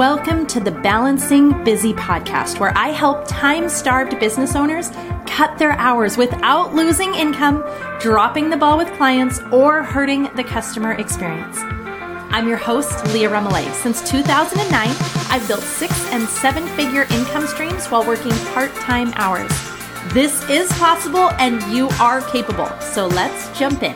Welcome to the Balancing Busy podcast, where I help time starved business owners cut their hours without losing income, dropping the ball with clients, or hurting the customer experience. I'm your host, Leah Remillet. Since 2009, I've built six and seven figure income streams while working part time hours. This is possible and you are capable. So let's jump in.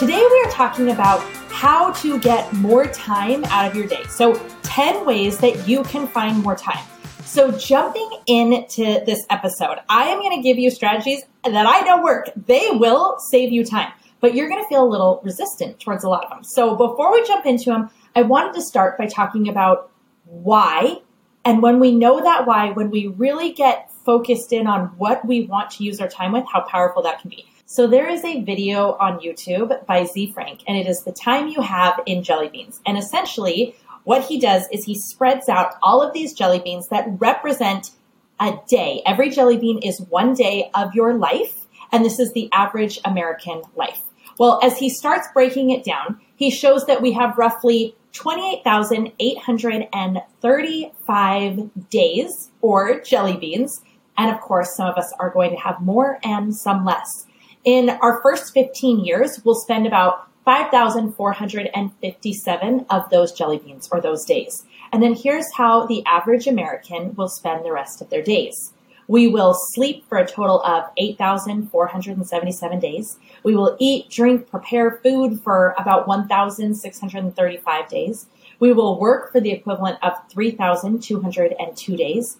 Today, we are talking about how to get more time out of your day. So, 10 ways that you can find more time. So, jumping into this episode, I am going to give you strategies that I know work. They will save you time, but you're going to feel a little resistant towards a lot of them. So, before we jump into them, I wanted to start by talking about why. And when we know that why, when we really get focused in on what we want to use our time with, how powerful that can be. So there is a video on YouTube by Ze Frank, and it is the time you have in jelly beans. And essentially, what he does is he spreads out all of these jelly beans that represent a day. Every jelly bean is one day of your life, and this is the average American life. Well, as he starts breaking it down, he shows that we have roughly 28,835 days or jelly beans. And of course, some of us are going to have more and some less. In our first 15 years, we'll spend about 5,457 of those jelly beans or those days. And then here's how the average American will spend the rest of their days. We will sleep for a total of 8,477 days. We will eat, drink, prepare food for about 1,635 days. We will work for the equivalent of 3,202 days.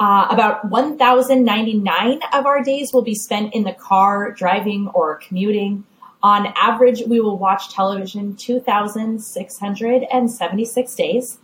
Uh, about 1,099 of our days will be spent in the car, driving, or commuting. On average, we will watch television 2,676 days.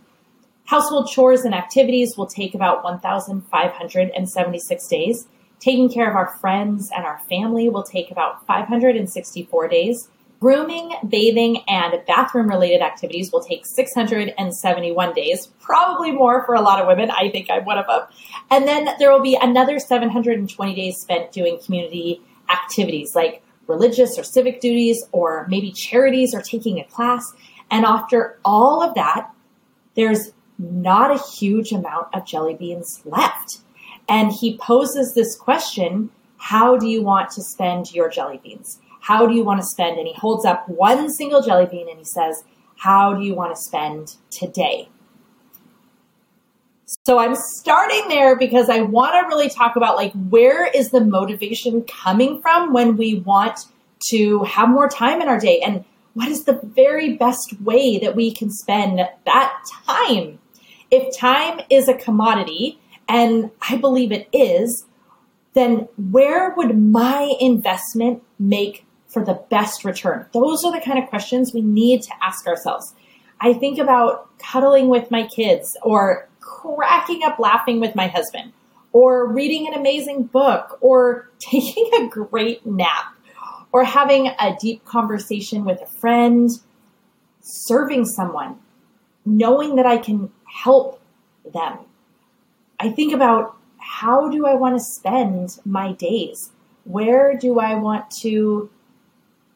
Household chores and activities will take about 1,576 days. Taking care of our friends and our family will take about 564 days. Grooming, bathing, and bathroom related activities will take 671 days, probably more for a lot of women. I think I'm one of them. And then there will be another 720 days spent doing community activities like religious or civic duties, or maybe charities or taking a class. And after all of that, there's not a huge amount of jelly beans left. And he poses this question How do you want to spend your jelly beans? How do you want to spend? And he holds up one single jelly bean and he says, How do you want to spend today? So I'm starting there because I want to really talk about like where is the motivation coming from when we want to have more time in our day and what is the very best way that we can spend that time? If time is a commodity, and I believe it is, then where would my investment make for the best return? Those are the kind of questions we need to ask ourselves. I think about cuddling with my kids or cracking up laughing with my husband or reading an amazing book or taking a great nap or having a deep conversation with a friend, serving someone, knowing that I can help them. I think about how do I want to spend my days? Where do I want to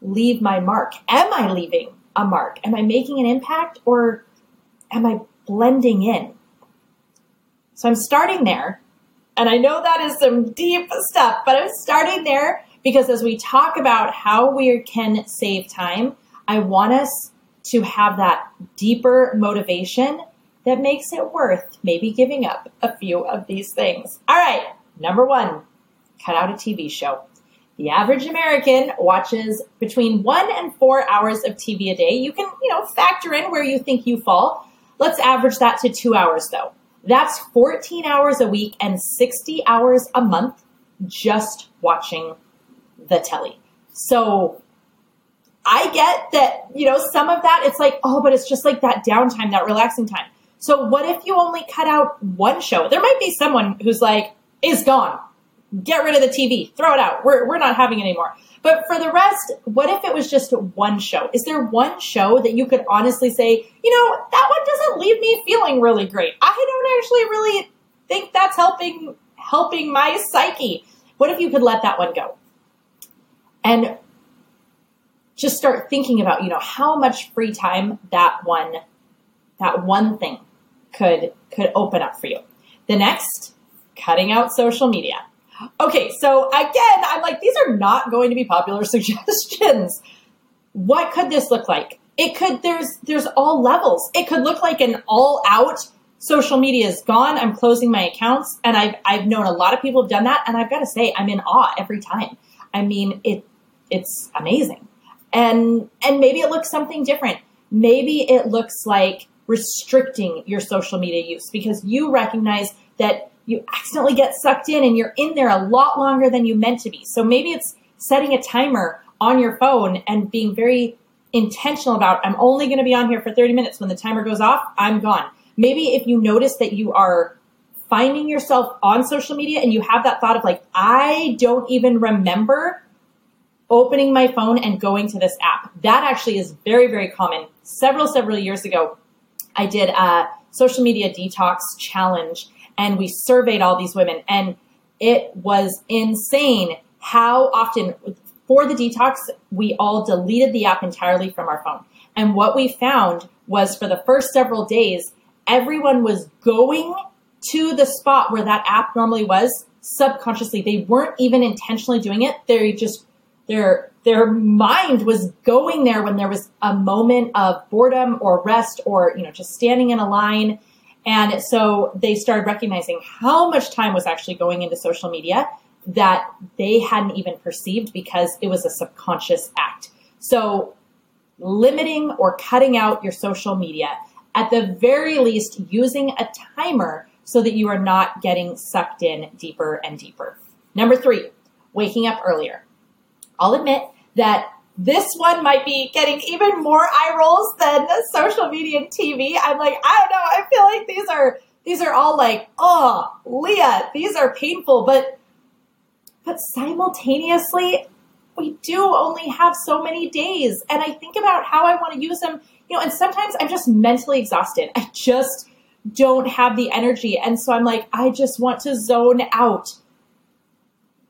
leave my mark? Am I leaving a mark? Am I making an impact or am I blending in? So I'm starting there. And I know that is some deep stuff, but I'm starting there because as we talk about how we can save time, I want us to have that deeper motivation that makes it worth maybe giving up a few of these things. All right, number one, cut out a TV show. The average American watches between one and four hours of TV a day. You can, you know, factor in where you think you fall. Let's average that to two hours though. That's 14 hours a week and 60 hours a month just watching the telly. So I get that, you know, some of that it's like, oh, but it's just like that downtime, that relaxing time. So what if you only cut out one show? There might be someone who's like, is gone. Get rid of the TV, throw it out. We're, we're not having it anymore. But for the rest, what if it was just one show? Is there one show that you could honestly say, you know, that one doesn't leave me feeling really great. I don't actually really think that's helping helping my psyche. What if you could let that one go? And just start thinking about, you know, how much free time that one that one thing could could open up for you. The next, cutting out social media. Okay, so again, I'm like, these are not going to be popular suggestions. What could this look like? It could, there's, there's all levels. It could look like an all out social media is gone. I'm closing my accounts. And I've, I've known a lot of people have done that. And I've got to say, I'm in awe every time. I mean, it, it's amazing. And, and maybe it looks something different. Maybe it looks like restricting your social media use because you recognize that you accidentally get sucked in and you're in there a lot longer than you meant to be. So maybe it's setting a timer on your phone and being very intentional about I'm only going to be on here for 30 minutes. When the timer goes off, I'm gone. Maybe if you notice that you are finding yourself on social media and you have that thought of like, I don't even remember opening my phone and going to this app. That actually is very, very common. Several, several years ago, I did a social media detox challenge and we surveyed all these women and it was insane how often for the detox we all deleted the app entirely from our phone. And what we found was for the first several days everyone was going to the spot where that app normally was subconsciously. They weren't even intentionally doing it. They just their their mind was going there when there was a moment of boredom or rest or you know just standing in a line and so they started recognizing how much time was actually going into social media that they hadn't even perceived because it was a subconscious act. So limiting or cutting out your social media, at the very least, using a timer so that you are not getting sucked in deeper and deeper. Number three, waking up earlier. I'll admit that this one might be getting even more eye rolls than social media and TV. I'm like, I don't know. I feel like these are these are all like, oh, Leah, these are painful, but but simultaneously, we do only have so many days, and I think about how I want to use them. You know, and sometimes I'm just mentally exhausted. I just don't have the energy, and so I'm like, I just want to zone out.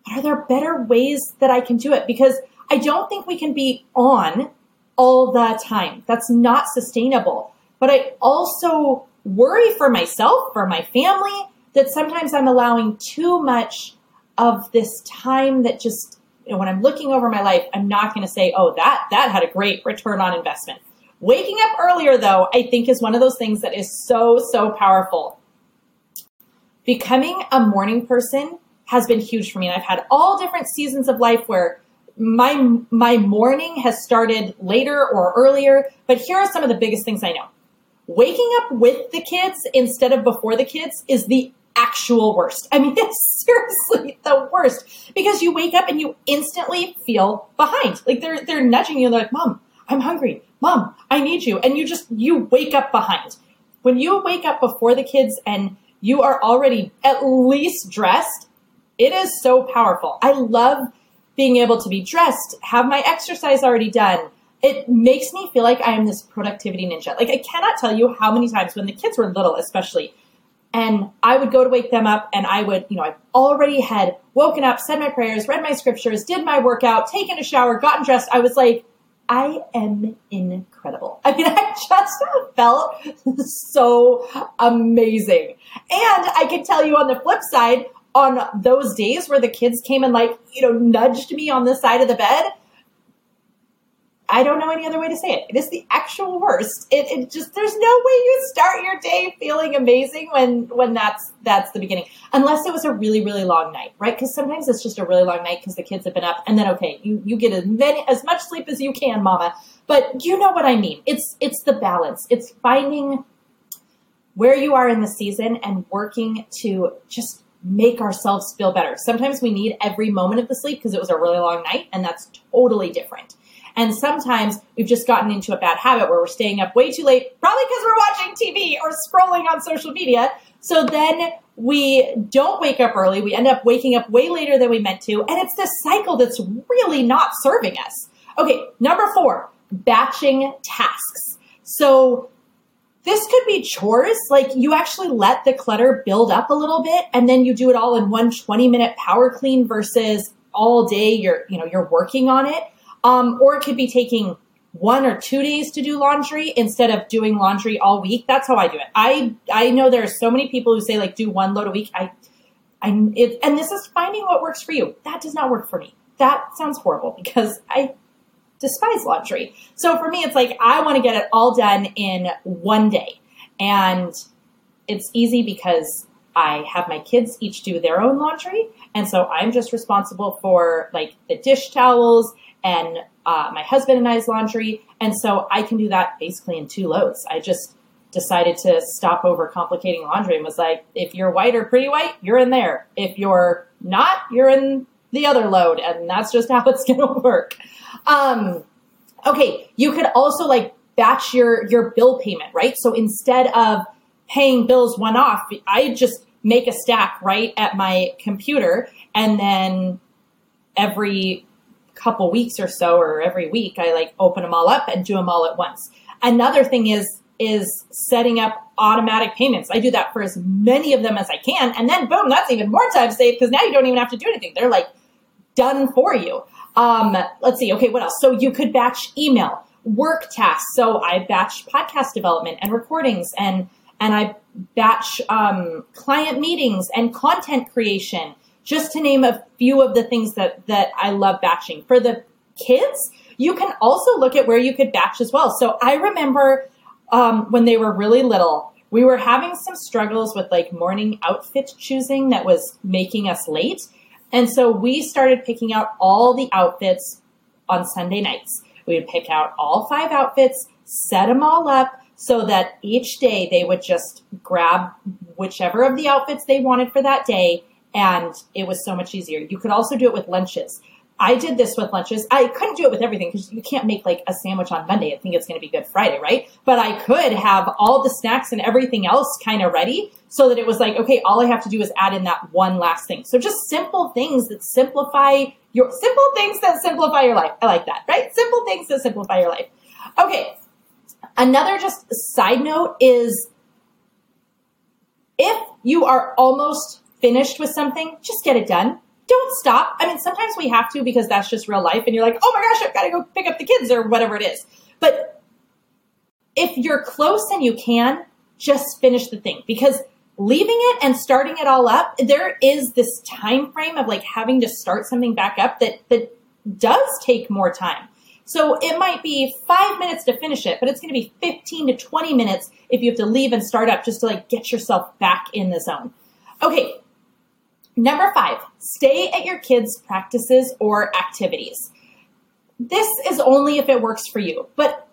But are there better ways that I can do it? Because I don't think we can be on all the time. That's not sustainable. But I also worry for myself, for my family, that sometimes I'm allowing too much of this time that just, you know, when I'm looking over my life, I'm not going to say, oh, that, that had a great return on investment. Waking up earlier, though, I think is one of those things that is so, so powerful. Becoming a morning person has been huge for me. And I've had all different seasons of life where my my morning has started later or earlier, but here are some of the biggest things I know. Waking up with the kids instead of before the kids is the actual worst. I mean, it's seriously the worst because you wake up and you instantly feel behind. Like they're they're nudging you. They're like, "Mom, I'm hungry. Mom, I need you." And you just you wake up behind. When you wake up before the kids and you are already at least dressed, it is so powerful. I love being able to be dressed, have my exercise already done. It makes me feel like I am this productivity ninja. Like I cannot tell you how many times when the kids were little, especially, and I would go to wake them up and I would, you know, I've already had woken up, said my prayers, read my scriptures, did my workout, taken a shower, gotten dressed. I was like, I am incredible. I mean, I just felt so amazing. And I can tell you on the flip side, on those days where the kids came and like, you know, nudged me on the side of the bed, I don't know any other way to say it. It is the actual worst. It, it, just there's no way you start your day feeling amazing when when that's that's the beginning. Unless it was a really really long night, right? Because sometimes it's just a really long night because the kids have been up, and then okay, you you get as many as much sleep as you can, Mama. But you know what I mean. It's it's the balance. It's finding where you are in the season and working to just make ourselves feel better. Sometimes we need every moment of the sleep because it was a really long night, and that's totally different. And sometimes we've just gotten into a bad habit where we're staying up way too late, probably because we're watching TV or scrolling on social media. So then we don't wake up early. We end up waking up way later than we meant to. And it's this cycle that's really not serving us. Okay, number four, batching tasks. So this could be chores. Like you actually let the clutter build up a little bit and then you do it all in one 20 minute power clean versus all day you're, you know, you're working on it. Um, or it could be taking one or two days to do laundry instead of doing laundry all week. That's how I do it. I I know there are so many people who say like do one load a week. I I it, and this is finding what works for you. That does not work for me. That sounds horrible because I despise laundry. So for me, it's like I want to get it all done in one day, and it's easy because I have my kids each do their own laundry, and so I'm just responsible for like the dish towels and uh, my husband and I's laundry. And so I can do that basically in two loads. I just decided to stop over complicating laundry and was like, if you're white or pretty white, you're in there. If you're not, you're in the other load. And that's just how it's going to work. Um, okay. You could also like batch your, your bill payment, right? So instead of paying bills one off, I just make a stack right at my computer and then every couple weeks or so or every week I like open them all up and do them all at once. Another thing is is setting up automatic payments. I do that for as many of them as I can and then boom, that's even more time saved because now you don't even have to do anything. They're like done for you. Um, let's see. Okay, what else? So you could batch email, work tasks. So I batch podcast development and recordings and and I batch um, client meetings and content creation just to name a few of the things that that I love batching. For the kids, you can also look at where you could batch as well. So I remember um, when they were really little, we were having some struggles with like morning outfit choosing that was making us late. And so we started picking out all the outfits on Sunday nights. We would pick out all five outfits, set them all up so that each day they would just grab whichever of the outfits they wanted for that day and it was so much easier. You could also do it with lunches. I did this with lunches. I couldn't do it with everything because you can't make like a sandwich on Monday. I think it's going to be Good Friday, right? But I could have all the snacks and everything else kind of ready so that it was like, okay, all I have to do is add in that one last thing. So just simple things that simplify your simple things that simplify your life. I like that, right? Simple things that simplify your life. Okay. Another just side note is if you are almost finished with something, just get it done. Don't stop. I mean, sometimes we have to because that's just real life and you're like, oh my gosh, I've got to go pick up the kids or whatever it is. But if you're close and you can, just finish the thing because leaving it and starting it all up, there is this time frame of like having to start something back up that, that does take more time. So it might be five minutes to finish it, but it's going to be 15 to 20 minutes if you have to leave and start up just to like get yourself back in the zone. Okay, Number five, stay at your kids' practices or activities. This is only if it works for you, but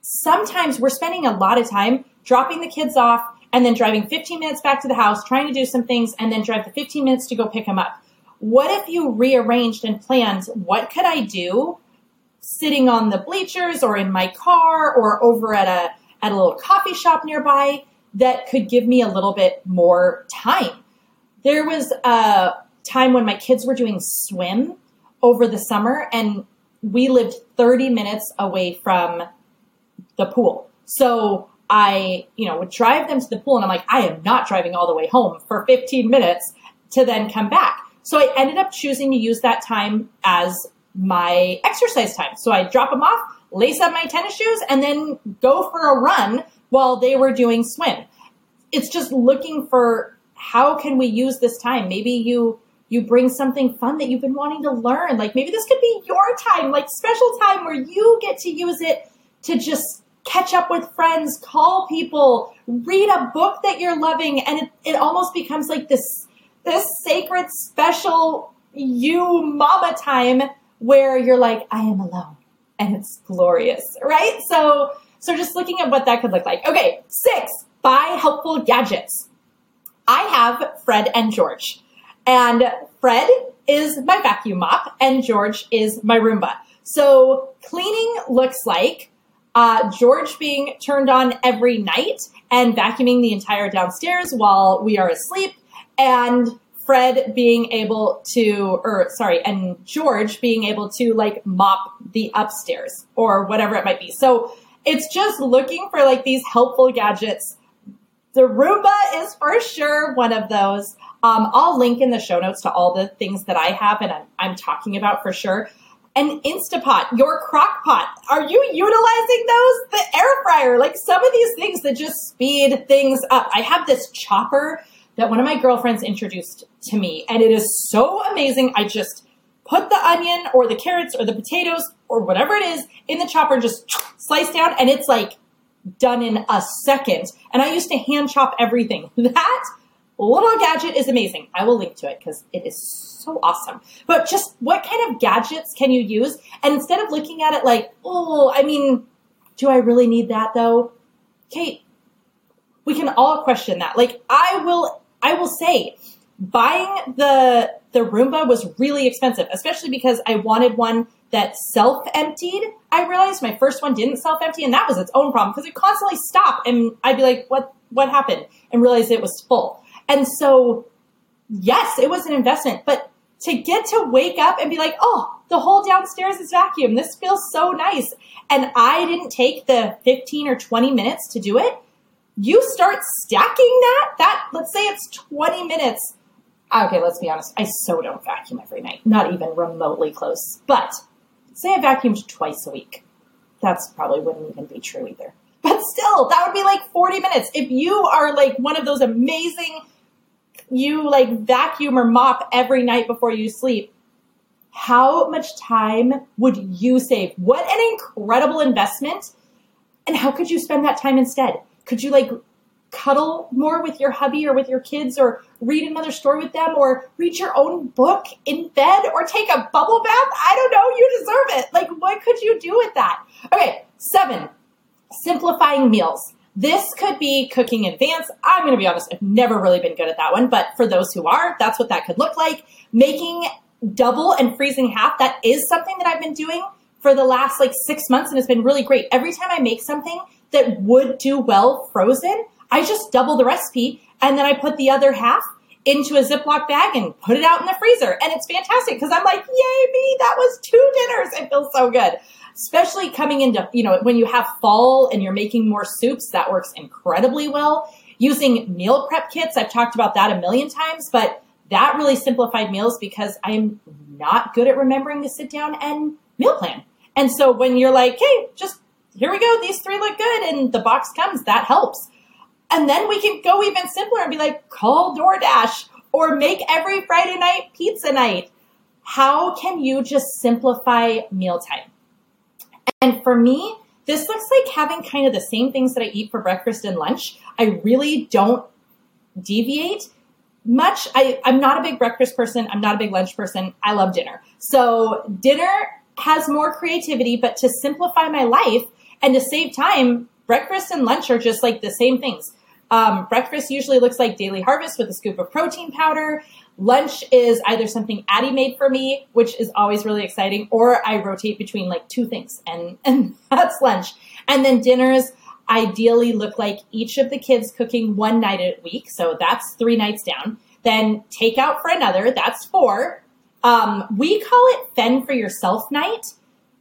sometimes we're spending a lot of time dropping the kids off and then driving 15 minutes back to the house, trying to do some things, and then drive the 15 minutes to go pick them up. What if you rearranged and planned what could I do sitting on the bleachers or in my car or over at a at a little coffee shop nearby that could give me a little bit more time? There was a time when my kids were doing swim over the summer, and we lived 30 minutes away from the pool. So I, you know, would drive them to the pool, and I'm like, I am not driving all the way home for 15 minutes to then come back. So I ended up choosing to use that time as my exercise time. So I drop them off, lace up my tennis shoes, and then go for a run while they were doing swim. It's just looking for how can we use this time? Maybe you you bring something fun that you've been wanting to learn. Like maybe this could be your time, like special time where you get to use it to just catch up with friends, call people, read a book that you're loving, and it, it almost becomes like this this sacred special you mama time where you're like, I am alone. And it's glorious, right? So so just looking at what that could look like. Okay, six, buy helpful gadgets. I have Fred and George. And Fred is my vacuum mop and George is my Roomba. So cleaning looks like uh, George being turned on every night and vacuuming the entire downstairs while we are asleep, and Fred being able to, or sorry, and George being able to like mop the upstairs or whatever it might be. So it's just looking for like these helpful gadgets the Roomba is for sure one of those. Um, I'll link in the show notes to all the things that I have and I'm, I'm talking about for sure. an Instapot, your crock pot. Are you utilizing those? The air fryer, like some of these things that just speed things up. I have this chopper that one of my girlfriends introduced to me, and it is so amazing. I just put the onion or the carrots or the potatoes or whatever it is in the chopper and just slice down, and it's like done in a second. And I used to hand chop everything. That little gadget is amazing. I will link to it because it is so awesome. But just what kind of gadgets can you use? And instead of looking at it like, oh, I mean, do I really need that though? Kate, we can all question that. Like, I will, I will say, buying the the Roomba was really expensive, especially because I wanted one that self emptied. I realized my first one didn't self empty, and that was its own problem because it constantly stopped, and I'd be like, "What? What happened?" and realize it was full. And so, yes, it was an investment, but to get to wake up and be like, "Oh, the whole downstairs is vacuum. This feels so nice," and I didn't take the fifteen or twenty minutes to do it. You start stacking that. That let's say it's twenty minutes okay, let's be honest, I so don't vacuum every night, not even remotely close. But say I vacuumed twice a week. That's probably wouldn't even be true either. But still, that would be like 40 minutes. If you are like one of those amazing, you like vacuum or mop every night before you sleep, how much time would you save? What an incredible investment. And how could you spend that time instead? Could you like cuddle more with your hubby or with your kids or read another story with them or read your own book in bed or take a bubble bath. I don't know. You deserve it. Like, what could you do with that? Okay. Seven, simplifying meals. This could be cooking in advance. I'm going to be honest. I've never really been good at that one, but for those who are, that's what that could look like. Making double and freezing half. That is something that I've been doing for the last like six months and it's been really great. Every time I make something that would do well frozen, I just double the recipe and then I put the other half into a Ziploc bag and put it out in the freezer. And it's fantastic because I'm like, yay me, that was two dinners. It feels so good. Especially coming into, you know, when you have fall and you're making more soups, that works incredibly well. Using meal prep kits, I've talked about that a million times, but that really simplified meals because I'm not good at remembering to sit down and meal plan. And so when you're like, hey, just here we go, these three look good, and the box comes, that helps. And then we can go even simpler and be like, call DoorDash or make every Friday night pizza night. How can you just simplify mealtime? And for me, this looks like having kind of the same things that I eat for breakfast and lunch. I really don't deviate much. I, I'm not a big breakfast person. I'm not a big lunch person. I love dinner. So dinner has more creativity, but to simplify my life and to save time, breakfast and lunch are just like the same things. Um, breakfast usually looks like Daily Harvest with a scoop of protein powder. Lunch is either something Addie made for me, which is always really exciting, or I rotate between like two things, and and that's lunch. And then dinners ideally look like each of the kids cooking one night a week, so that's three nights down. Then takeout for another, that's four. Um, we call it Fend for Yourself night,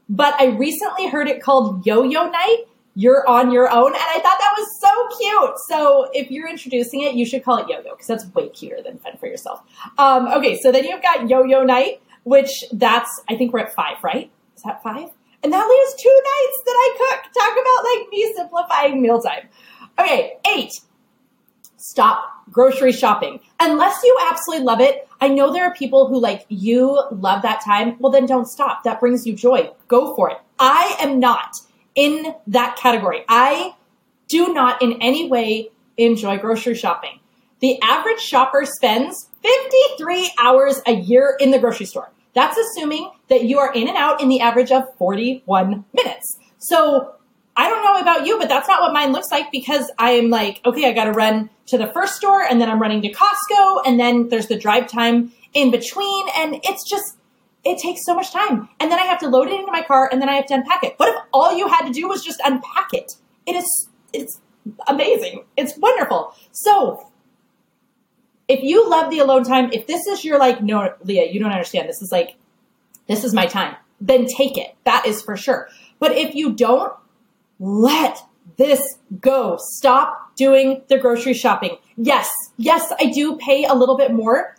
but I recently heard it called Yo Yo night you're on your own. And I thought that was so cute. So if you're introducing it, you should call it yo-yo because that's way cuter than fend for yourself. Um, okay. So then you've got yo-yo night, which that's, I think we're at five, right? Is that five? And that leaves two nights that I cook. Talk about like me simplifying mealtime. Okay. Eight. Stop grocery shopping. Unless you absolutely love it. I know there are people who like you love that time. Well, then don't stop. That brings you joy. Go for it. I am not in that category. I do not in any way enjoy grocery shopping. The average shopper spends 53 hours a year in the grocery store. That's assuming that you are in and out in the average of 41 minutes. So I don't know about you, but that's not what mine looks like because I am like, okay, I got to run to the first store and then I'm running to Costco and then there's the drive time in between. And it's just, it takes so much time. And then I have to load it into my car and then I have to unpack it. What if all you had to do was just unpack it? It is, it's amazing. It's wonderful. So if you love the alone time, if this is your like, no, Leah, you don't understand. This is like, this is my time, then take it. That is for sure. But if you don't, let this go. Stop doing the grocery shopping. Yes, yes, I do pay a little bit more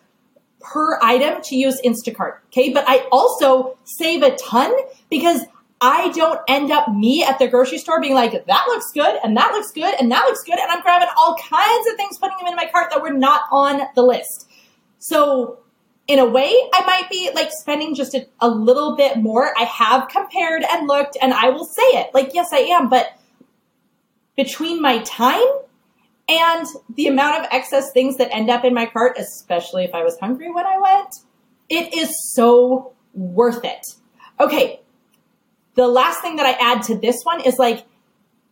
per item to use Instacart. Okay. But I also save a ton because I don't end up me at the grocery store being like, that looks good and that looks good and that looks good. And I'm grabbing all kinds of things, putting them in my cart that were not on the list. So in a way, I might be like spending just a, a little bit more. I have compared and looked and I will say it like, yes, I am. But between my time and the amount of excess things that end up in my cart, especially if I was hungry when I went, it is so worth it. Okay. The last thing that I add to this one is like,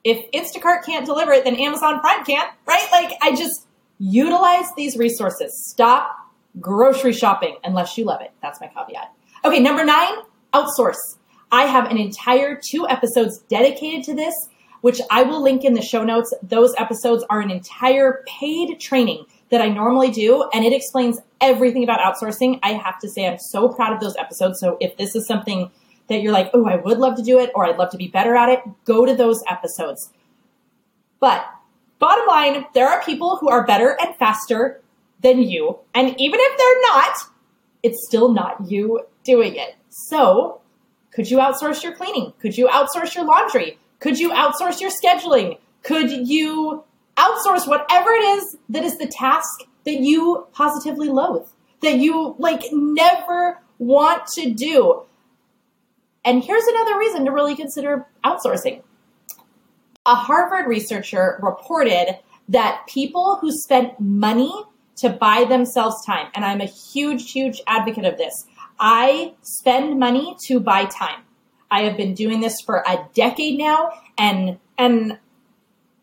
if Instacart can't deliver it, then Amazon Prime can't, right? Like, I just utilize these resources. Stop grocery shopping unless you love it. That's my caveat. Okay, number nine, outsource. I have an entire two episodes dedicated to this which I will link in the show notes. Those episodes are an entire paid training that I normally do, and it explains everything about outsourcing. I have to say, I'm so proud of those episodes. So if this is something that you're like, oh, I would love to do it, or I'd love to be better at it, go to those episodes. But bottom line, there are people who are better and faster than you. And even if they're not, it's still not you doing it. So, could you outsource your cleaning? Could you outsource your laundry? Could you outsource your scheduling? Could you outsource whatever it is that is the task that you positively loathe, that you like never want to do? And here's another reason to really consider outsourcing. A Harvard researcher reported that people who spent money to buy themselves time, and I'm a huge, huge advocate of this. I spend money to buy time. I have been doing this for a decade now and and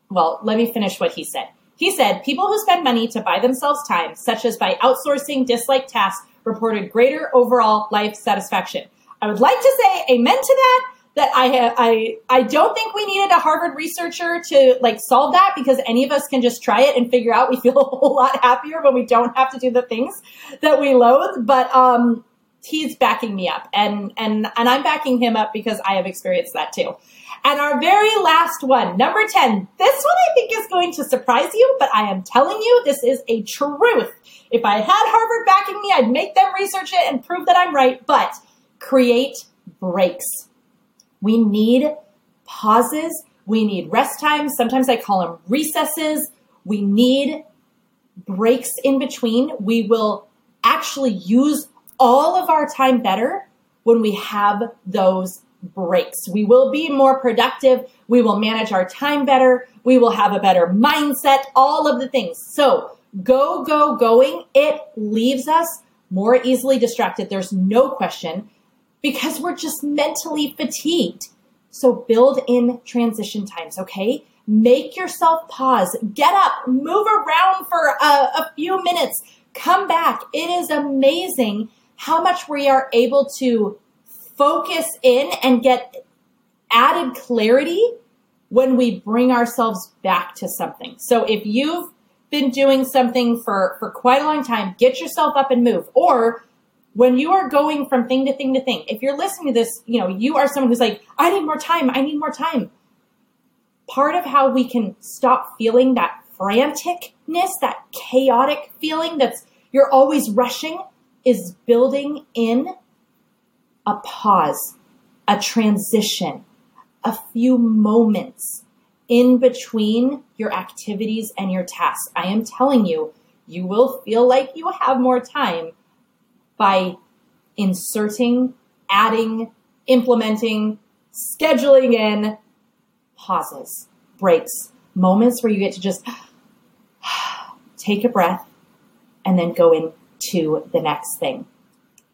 well, let me finish what he said. He said people who spend money to buy themselves time, such as by outsourcing disliked tasks, reported greater overall life satisfaction. I would like to say amen to that. That I I I don't think we needed a Harvard researcher to like solve that because any of us can just try it and figure out we feel a whole lot happier when we don't have to do the things that we loathe. But um, he's backing me up and and and I'm backing him up because I have experienced that too. And our very last one, number 10. This one I think is going to surprise you, but I am telling you this is a truth. If I had Harvard backing me, I'd make them research it and prove that I'm right, but create breaks. We need pauses. We need rest times. Sometimes I call them recesses. We need breaks in between. We will actually use all of our time better when we have those breaks. We will be more productive. We will manage our time better. We will have a better mindset, all of the things. So go, go, going. It leaves us more easily distracted. There's no question because we're just mentally fatigued. So build in transition times, okay? Make yourself pause, get up, move around for a, a few minutes, come back. It is amazing how much we are able to focus in and get added clarity when we bring ourselves back to something. So if you've been doing something for, for quite a long time, get yourself up and move. Or when you are going from thing to thing to thing, if you're listening to this, you know, you are someone who's like, I need more time. I need more time. Part of how we can stop feeling that franticness, that chaotic feeling that's you're always rushing is building in a pause, a transition, a few moments in between your activities and your tasks. I am telling you, you will feel like you have more time by inserting, adding, implementing, scheduling in pauses, breaks, moments where you get to just take a breath and then go into the next thing.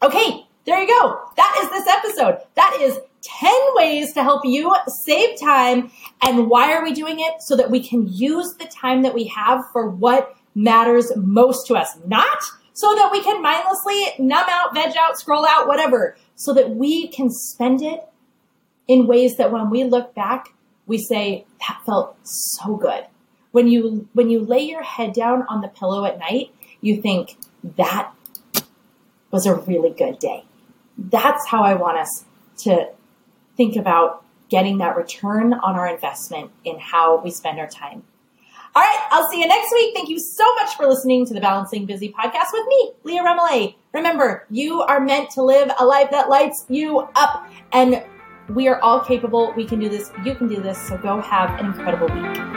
Okay, there you go. That is this episode. That is 10 ways to help you save time. And why are we doing it? So that we can use the time that we have for what matters most to us. Not so that we can mindlessly numb out, veg out, scroll out, whatever. So that we can spend it in ways that when we look back, we say, that felt so good. When you, when you lay your head down on the pillow at night, you think that was a really good day that's how I want us to think about getting that return on our investment in how we spend our time. All right, I'll see you next week. Thank you so much for listening to the Balancing Busy podcast with me, Leah Remillet. Remember, you are meant to live a life that lights you up, and we are all capable. We can do this. You can do this. So go have an incredible week.